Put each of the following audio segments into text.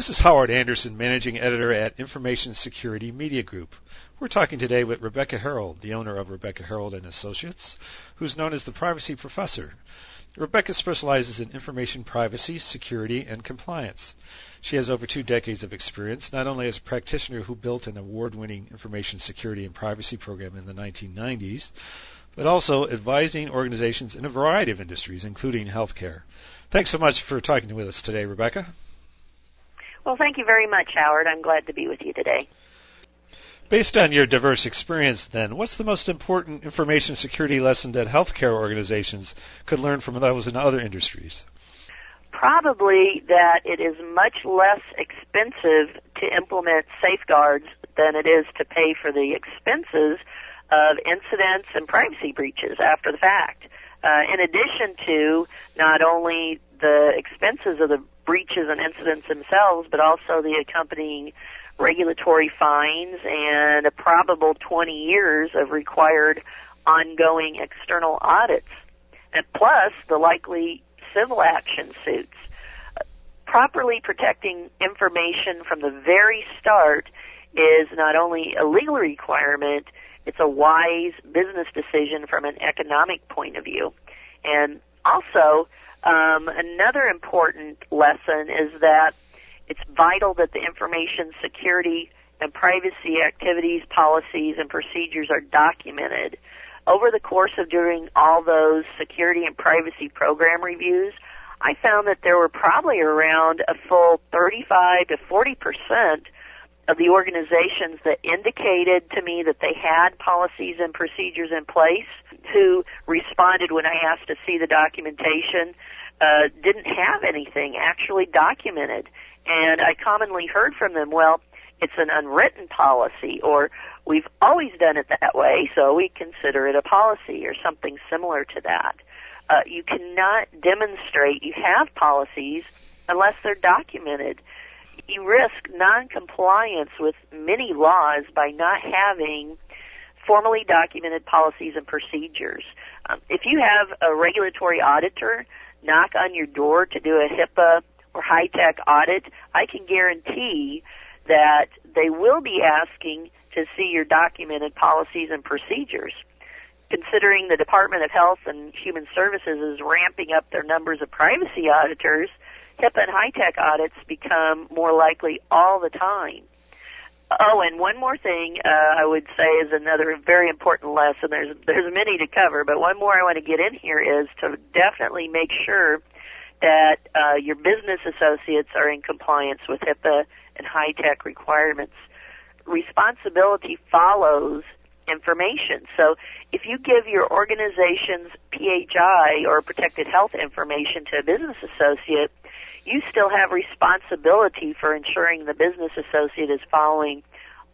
This is Howard Anderson, Managing Editor at Information Security Media Group. We're talking today with Rebecca Herold, the owner of Rebecca Herold and Associates, who's known as the Privacy Professor. Rebecca specializes in information privacy, security, and compliance. She has over two decades of experience, not only as a practitioner who built an award-winning information security and privacy program in the 1990s, but also advising organizations in a variety of industries, including healthcare. Thanks so much for talking with us today, Rebecca. Well, thank you very much, Howard. I'm glad to be with you today. Based on your diverse experience, then, what's the most important information security lesson that healthcare organizations could learn from those in other industries? Probably that it is much less expensive to implement safeguards than it is to pay for the expenses of incidents and privacy breaches after the fact. Uh, in addition to not only the expenses of the breaches and incidents themselves, but also the accompanying regulatory fines and a probable 20 years of required ongoing external audits, and plus the likely civil action suits. Properly protecting information from the very start is not only a legal requirement, it's a wise business decision from an economic point of view. And also, um, another important lesson is that it's vital that the information security and privacy activities, policies, and procedures are documented. Over the course of doing all those security and privacy program reviews, I found that there were probably around a full 35 to 40 percent of the organizations that indicated to me that they had policies and procedures in place who responded when I asked to see the documentation uh, didn't have anything actually documented. And I commonly heard from them, well, it's an unwritten policy, or we've always done it that way, so we consider it a policy, or something similar to that. Uh, you cannot demonstrate you have policies unless they're documented you risk non-compliance with many laws by not having formally documented policies and procedures. Um, if you have a regulatory auditor knock on your door to do a HIPAA or HITECH audit, I can guarantee that they will be asking to see your documented policies and procedures. Considering the Department of Health and Human Services is ramping up their numbers of privacy auditors, HIPAA and HITECH audits become more likely all the time. Oh, and one more thing uh, I would say is another very important lesson. There's there's many to cover, but one more I want to get in here is to definitely make sure that uh, your business associates are in compliance with HIPAA and HITECH requirements. Responsibility follows information. So if you give your organization's PHI or protected health information to a business associate, you still have responsibility for ensuring the business associate is following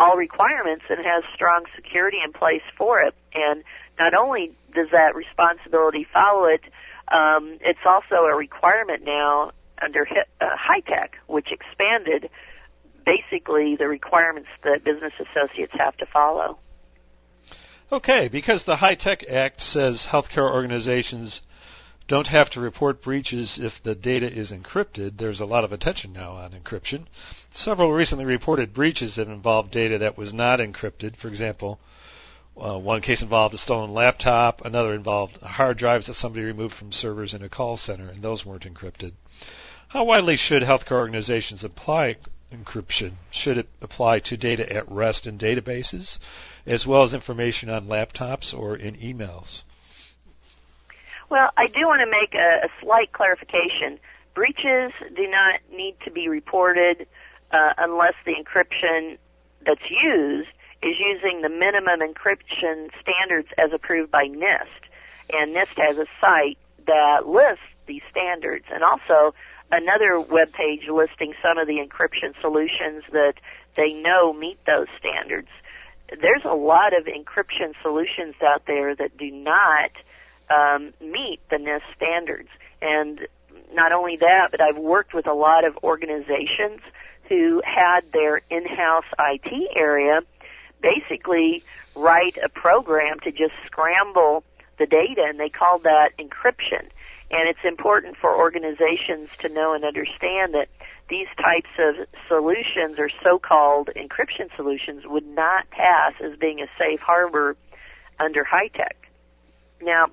all requirements and has strong security in place for it. And not only does that responsibility follow it, um, it's also a requirement now under uh, HITECH, which expanded basically the requirements that business associates have to follow. Okay, because the HITECH Act says healthcare organizations don't have to report breaches if the data is encrypted. There's a lot of attention now on encryption. Several recently reported breaches have involved data that was not encrypted. For example, uh, one case involved a stolen laptop, another involved hard drives that somebody removed from servers in a call center, and those weren't encrypted. How widely should healthcare organizations apply encryption? Should it apply to data at rest in databases, as well as information on laptops or in emails? Well, I do want to make a, a slight clarification. Breaches do not need to be reported uh, unless the encryption that's used is using the minimum encryption standards as approved by NIST. And NIST has a site that lists these standards and also another web page listing some of the encryption solutions that they know meet those standards. There's a lot of encryption solutions out there that do not um, meet the NIST standards. And not only that, but I've worked with a lot of organizations who had their in-house IT area basically write a program to just scramble the data, and they called that encryption. And it's important for organizations to know and understand that these types of solutions or so-called encryption solutions would not pass as being a safe harbor under HITECH. Now,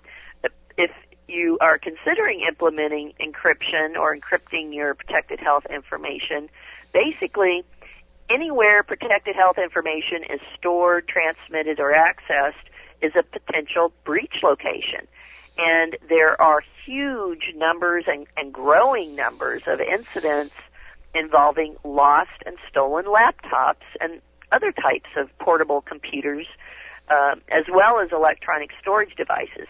if you are considering implementing encryption or encrypting your protected health information, basically anywhere protected health information is stored, transmitted, or accessed is a potential breach location. And there are huge numbers and, and growing numbers of incidents involving lost and stolen laptops and other types of portable computers, um, as well as electronic storage devices.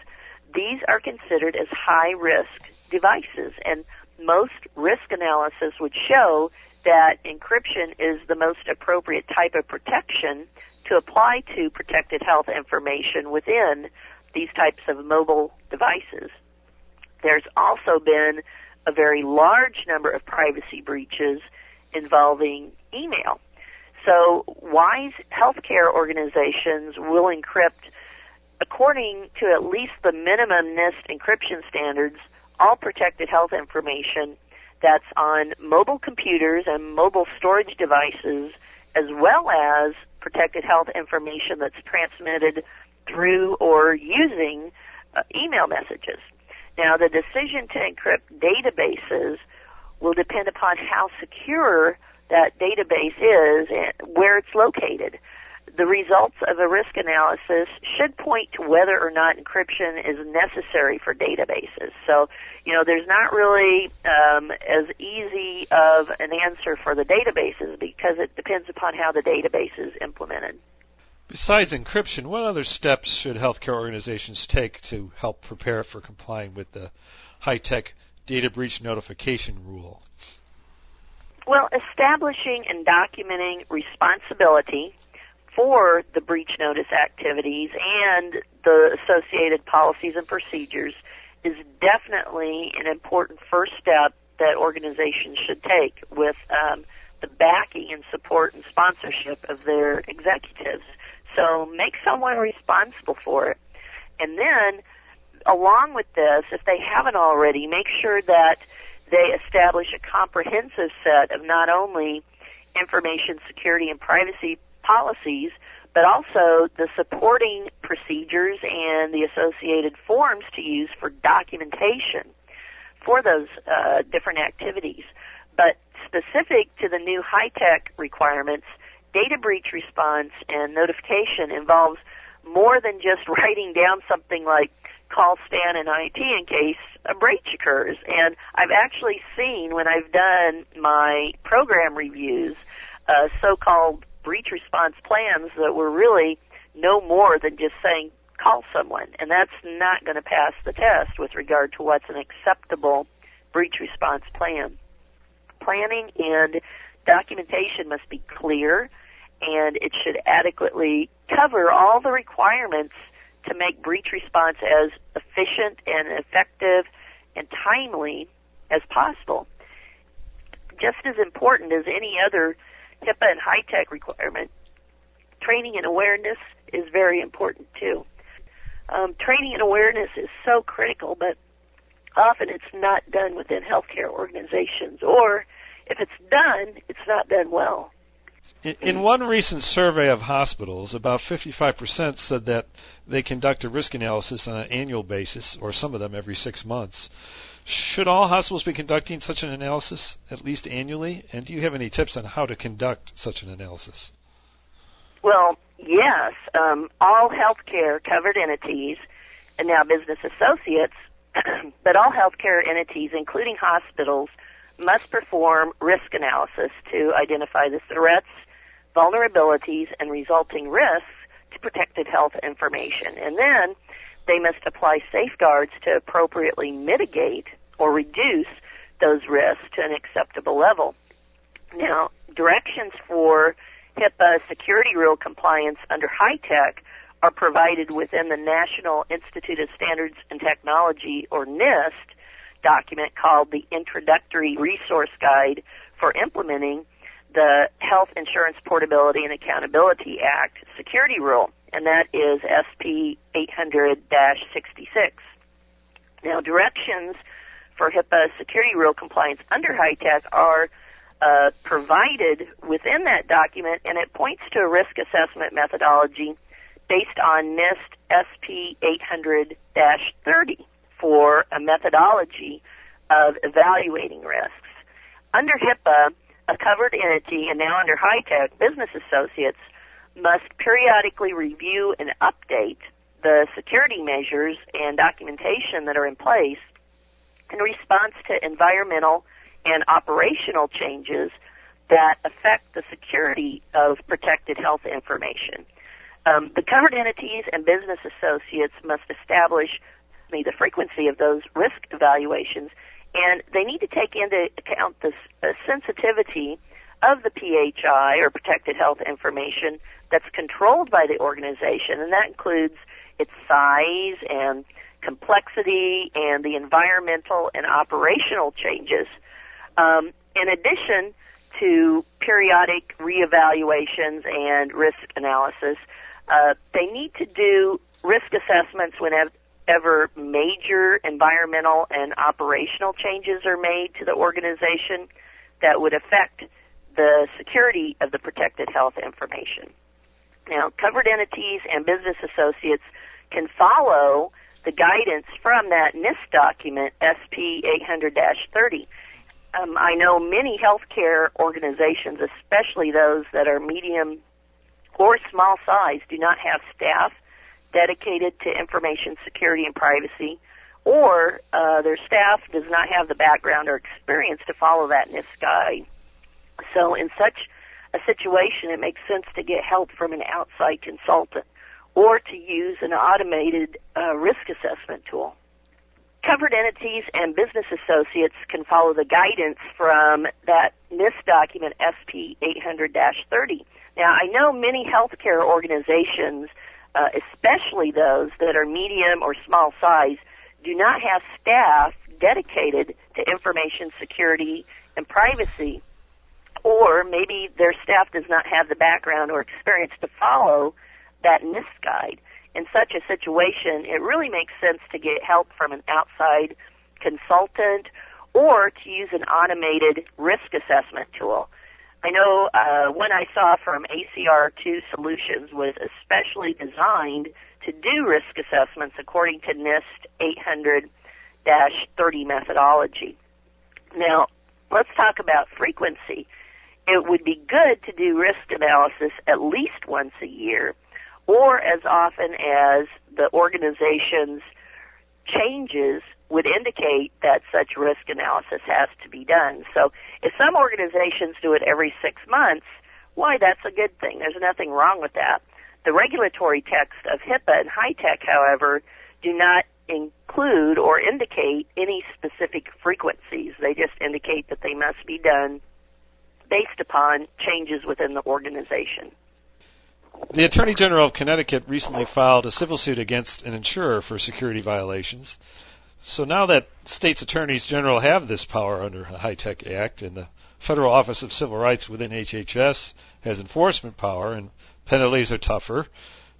These are considered as high risk devices, and most risk analysis would show that encryption is the most appropriate type of protection to apply to protected health information within these types of mobile devices. There's also been a very large number of privacy breaches involving email. So wise healthcare organizations will encrypt according to at least the minimum NIST encryption standards all protected health information that's on mobile computers and mobile storage devices as well as protected health information that's transmitted through or using uh, email messages. Now, the decision to encrypt databases will depend upon how secure that database is and where it's located. The results of a risk analysis should point to whether or not encryption is necessary for databases. So, you know, there's not really um, as easy of an answer for the databases because it depends upon how the database is implemented. Besides encryption, what other steps should healthcare organizations take to help prepare for complying with the HITECH data breach notification rule? Well, establishing and documenting responsibility for the breach notice activities and the associated policies and procedures is definitely an important first step that organizations should take with um, the backing and support and sponsorship of their executives. So make someone responsible for it. And then, along with this, if they haven't already, make sure that they establish a comprehensive set of not only information security and privacy policies, but also the supporting procedures and the associated forms to use for documentation for those uh, different activities. But specific to the new HITECH requirements, data breach response and notification involves more than just writing down something like call Stan and IT in case a breach occurs. And I've actually seen when I've done my program reviews, uh, so-called breach response plans that were really no more than just saying call someone. And that's not going to pass the test with regard to what's an acceptable breach response plan. Planning and documentation must be clear and it should adequately cover all the requirements to make breach response as efficient and effective and timely as possible. Just as important as any other HIPAA and HITECH requirement, training and awareness is very important too. Um, training and awareness is so critical, but often it's not done within healthcare organizations, or if it's done, it's not done well. In one recent survey of hospitals, about 55% said that they conduct a risk analysis on an annual basis, or some of them every six months. Should all hospitals be conducting such an analysis at least annually? And do you have any tips on how to conduct such an analysis? Well, yes. Um, all healthcare covered entities, and now business associates, but all healthcare entities, including hospitals, must perform risk analysis to identify the threats, vulnerabilities, and resulting risks to protected health information. And then they must apply safeguards to appropriately mitigate or reduce those risks to an acceptable level. Now, directions for HIPAA security rule compliance under HITECH are provided within the National Institute of Standards and Technology, or NIST, document called the Introductory Resource Guide for Implementing the Health Insurance Portability and Accountability Act Security Rule, and that is SP 800-66. Now, directions for HIPAA security rule compliance under HITECH are uh, provided within that document, and it points to a risk assessment methodology based on NIST SP 800-30 for a methodology of evaluating risks. Under HIPAA, a covered entity, and now under HITECH, business associates must periodically review and update the security measures and documentation that are in place in response to environmental and operational changes that affect the security of protected health information. Um, the covered entities and business associates must establish the frequency of those risk evaluations, and they need to take into account the uh, sensitivity of the PHI or protected health information that's controlled by the organization, and that includes its size and complexity and the environmental and operational changes. Um, in addition to periodic reevaluations and risk analysis, uh, they need to do risk assessments whenever major environmental and operational changes are made to the organization that would affect the security of the protected health information. Now, covered entities and business associates can follow the guidance from that NIST document, SP 800-30. Um, I know many healthcare organizations, especially those that are medium or small size, do not have staff dedicated to information security and privacy, or uh, their staff does not have the background or experience to follow that NIST guide. So, in such a situation, it makes sense to get help from an outside consultant or to use an automated uh, risk assessment tool. Covered entities and business associates can follow the guidance from that NIST document SP 800-30. Now, I know many healthcare organizations, uh, especially those that are medium or small size, do not have staff dedicated to information security and privacy, or maybe their staff does not have the background or experience to follow that NIST guide. In such a situation, it really makes sense to get help from an outside consultant or to use an automated risk assessment tool. I know uh, one I saw from ACR2 Solutions was especially designed to do risk assessments according to NIST 800-30 methodology. Now, let's talk about frequency. It would be good to do risk analysis at least once a year or as often as the organization's changes would indicate that such risk analysis has to be done. So if some organizations do it every six months, why, that's a good thing. There's nothing wrong with that. The regulatory text of HIPAA and HITECH, however, do not include or indicate any specific frequencies. They just indicate that they must be done based upon changes within the organization. The Attorney General of Connecticut recently filed a civil suit against an insurer for security violations. So now that states' attorneys general have this power under the HITECH Act and the Federal Office of Civil Rights within HHS has enforcement power and penalties are tougher,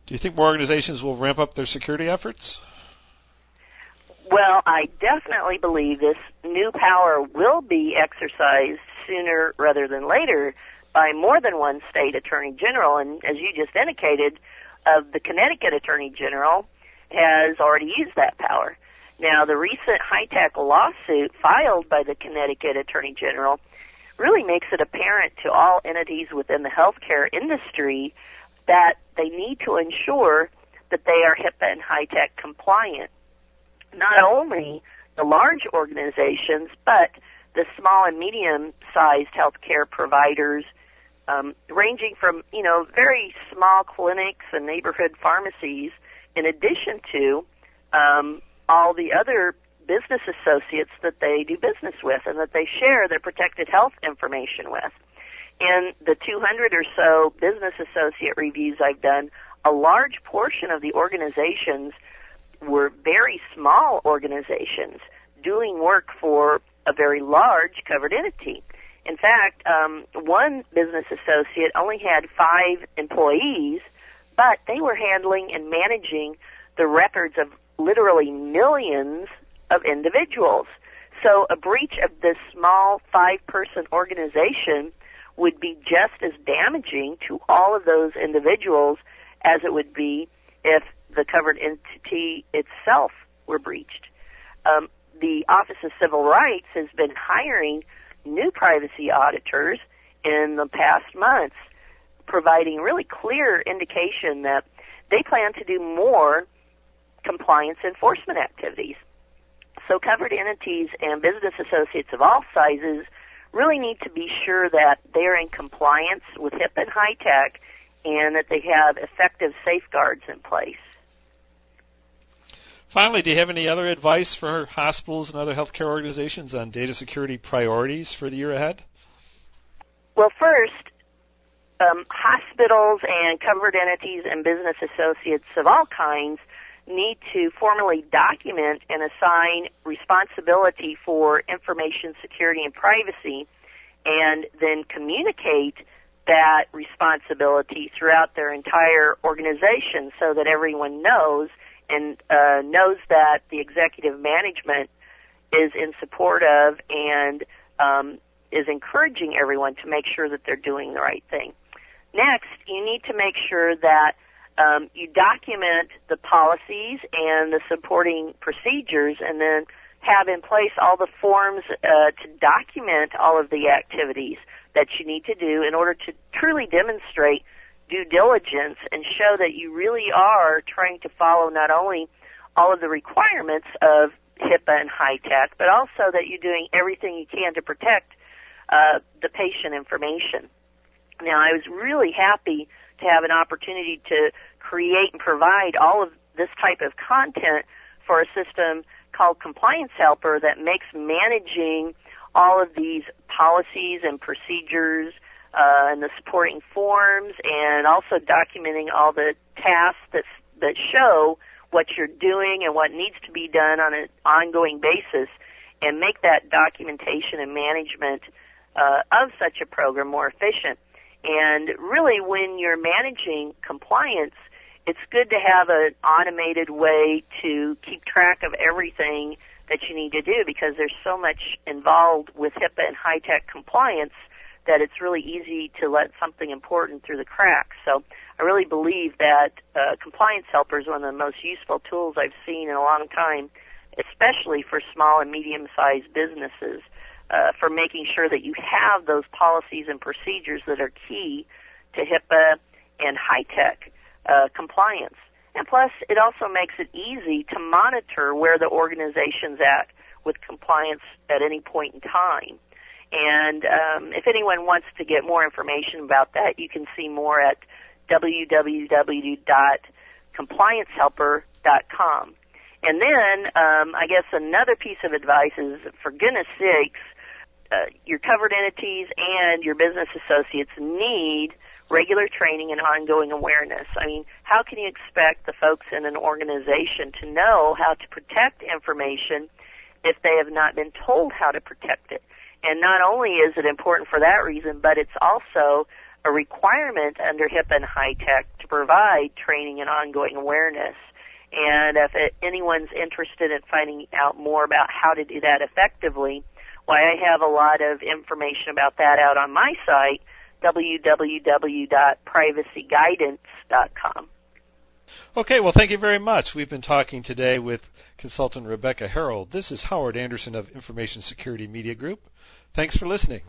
do you think more organizations will ramp up their security efforts? Well, I definitely believe this new power will be exercised sooner rather than later by more than one state attorney general, and as you just indicated, uh, the Connecticut attorney general has already used that power. Now, the recent HITECH lawsuit filed by the Connecticut attorney general really makes it apparent to all entities within the healthcare industry that they need to ensure that they are HIPAA and HITECH compliant. Not only the large organizations, but the small and medium sized healthcare providers um, ranging from you know very small clinics and neighborhood pharmacies, in addition to um, all the other business associates that they do business with and that they share their protected health information with. In the 200 or so business associate reviews I've done, a large portion of the organizations were very small organizations doing work for a very large covered entity. In fact, um, one business associate only had five employees, but they were handling and managing the records of literally millions of individuals. So a breach of this small five-person organization would be just as damaging to all of those individuals as it would be if the covered entity itself were breached. Um, the Office of Civil Rights has been hiring new privacy auditors in the past months, providing really clear indication that they plan to do more compliance enforcement activities. So covered entities and business associates of all sizes really need to be sure that they're in compliance with HIPAA and HITECH and that they have effective safeguards in place. Finally, do you have any other advice for hospitals and other healthcare organizations on data security priorities for the year ahead? Well, first, um, hospitals and covered entities and business associates of all kinds need to formally document and assign responsibility for information security and privacy and then communicate that responsibility throughout their entire organization so that everyone knows and uh, knows that the executive management is in support of and um, is encouraging everyone to make sure that they're doing the right thing. Next, you need to make sure that um, you document the policies and the supporting procedures and then have in place all the forms uh, to document all of the activities that you need to do in order to truly demonstrate due diligence and show that you really are trying to follow not only all of the requirements of HIPAA and HITECH, but also that you're doing everything you can to protect uh, the patient information. Now, I was really happy have an opportunity to create and provide all of this type of content for a system called Compliance Helper that makes managing all of these policies and procedures uh, and the supporting forms and also documenting all the tasks that, that show what you're doing and what needs to be done on an ongoing basis and make that documentation and management uh, of such a program more efficient. And really, when you're managing compliance, it's good to have an automated way to keep track of everything that you need to do because there's so much involved with HIPAA and HITECH compliance that it's really easy to let something important through the cracks. So I really believe that uh, Compliance Helper is one of the most useful tools I've seen in a long time, especially for small and medium-sized businesses, uh, for making sure that you have those policies and procedures that are key to HIPAA and HITECH uh, compliance. And plus, it also makes it easy to monitor where the organization's at with compliance at any point in time. And um, if anyone wants to get more information about that, you can see more at www.compliancehelper.com. And then, um, I guess another piece of advice is, for goodness sakes, uh, your covered entities and your business associates need regular training and ongoing awareness. I mean, how can you expect the folks in an organization to know how to protect information if they have not been told how to protect it? And not only is it important for that reason, but it's also a requirement under HIPAA and HITECH to provide training and ongoing awareness. And if anyone's interested in finding out more about how to do that effectively, why I have a lot of information about that out on my site, www.privacyguidance.com. Okay, well, thank you very much. We've been talking today with consultant Rebecca Herold. This is Howard Anderson of Information Security Media Group. Thanks for listening.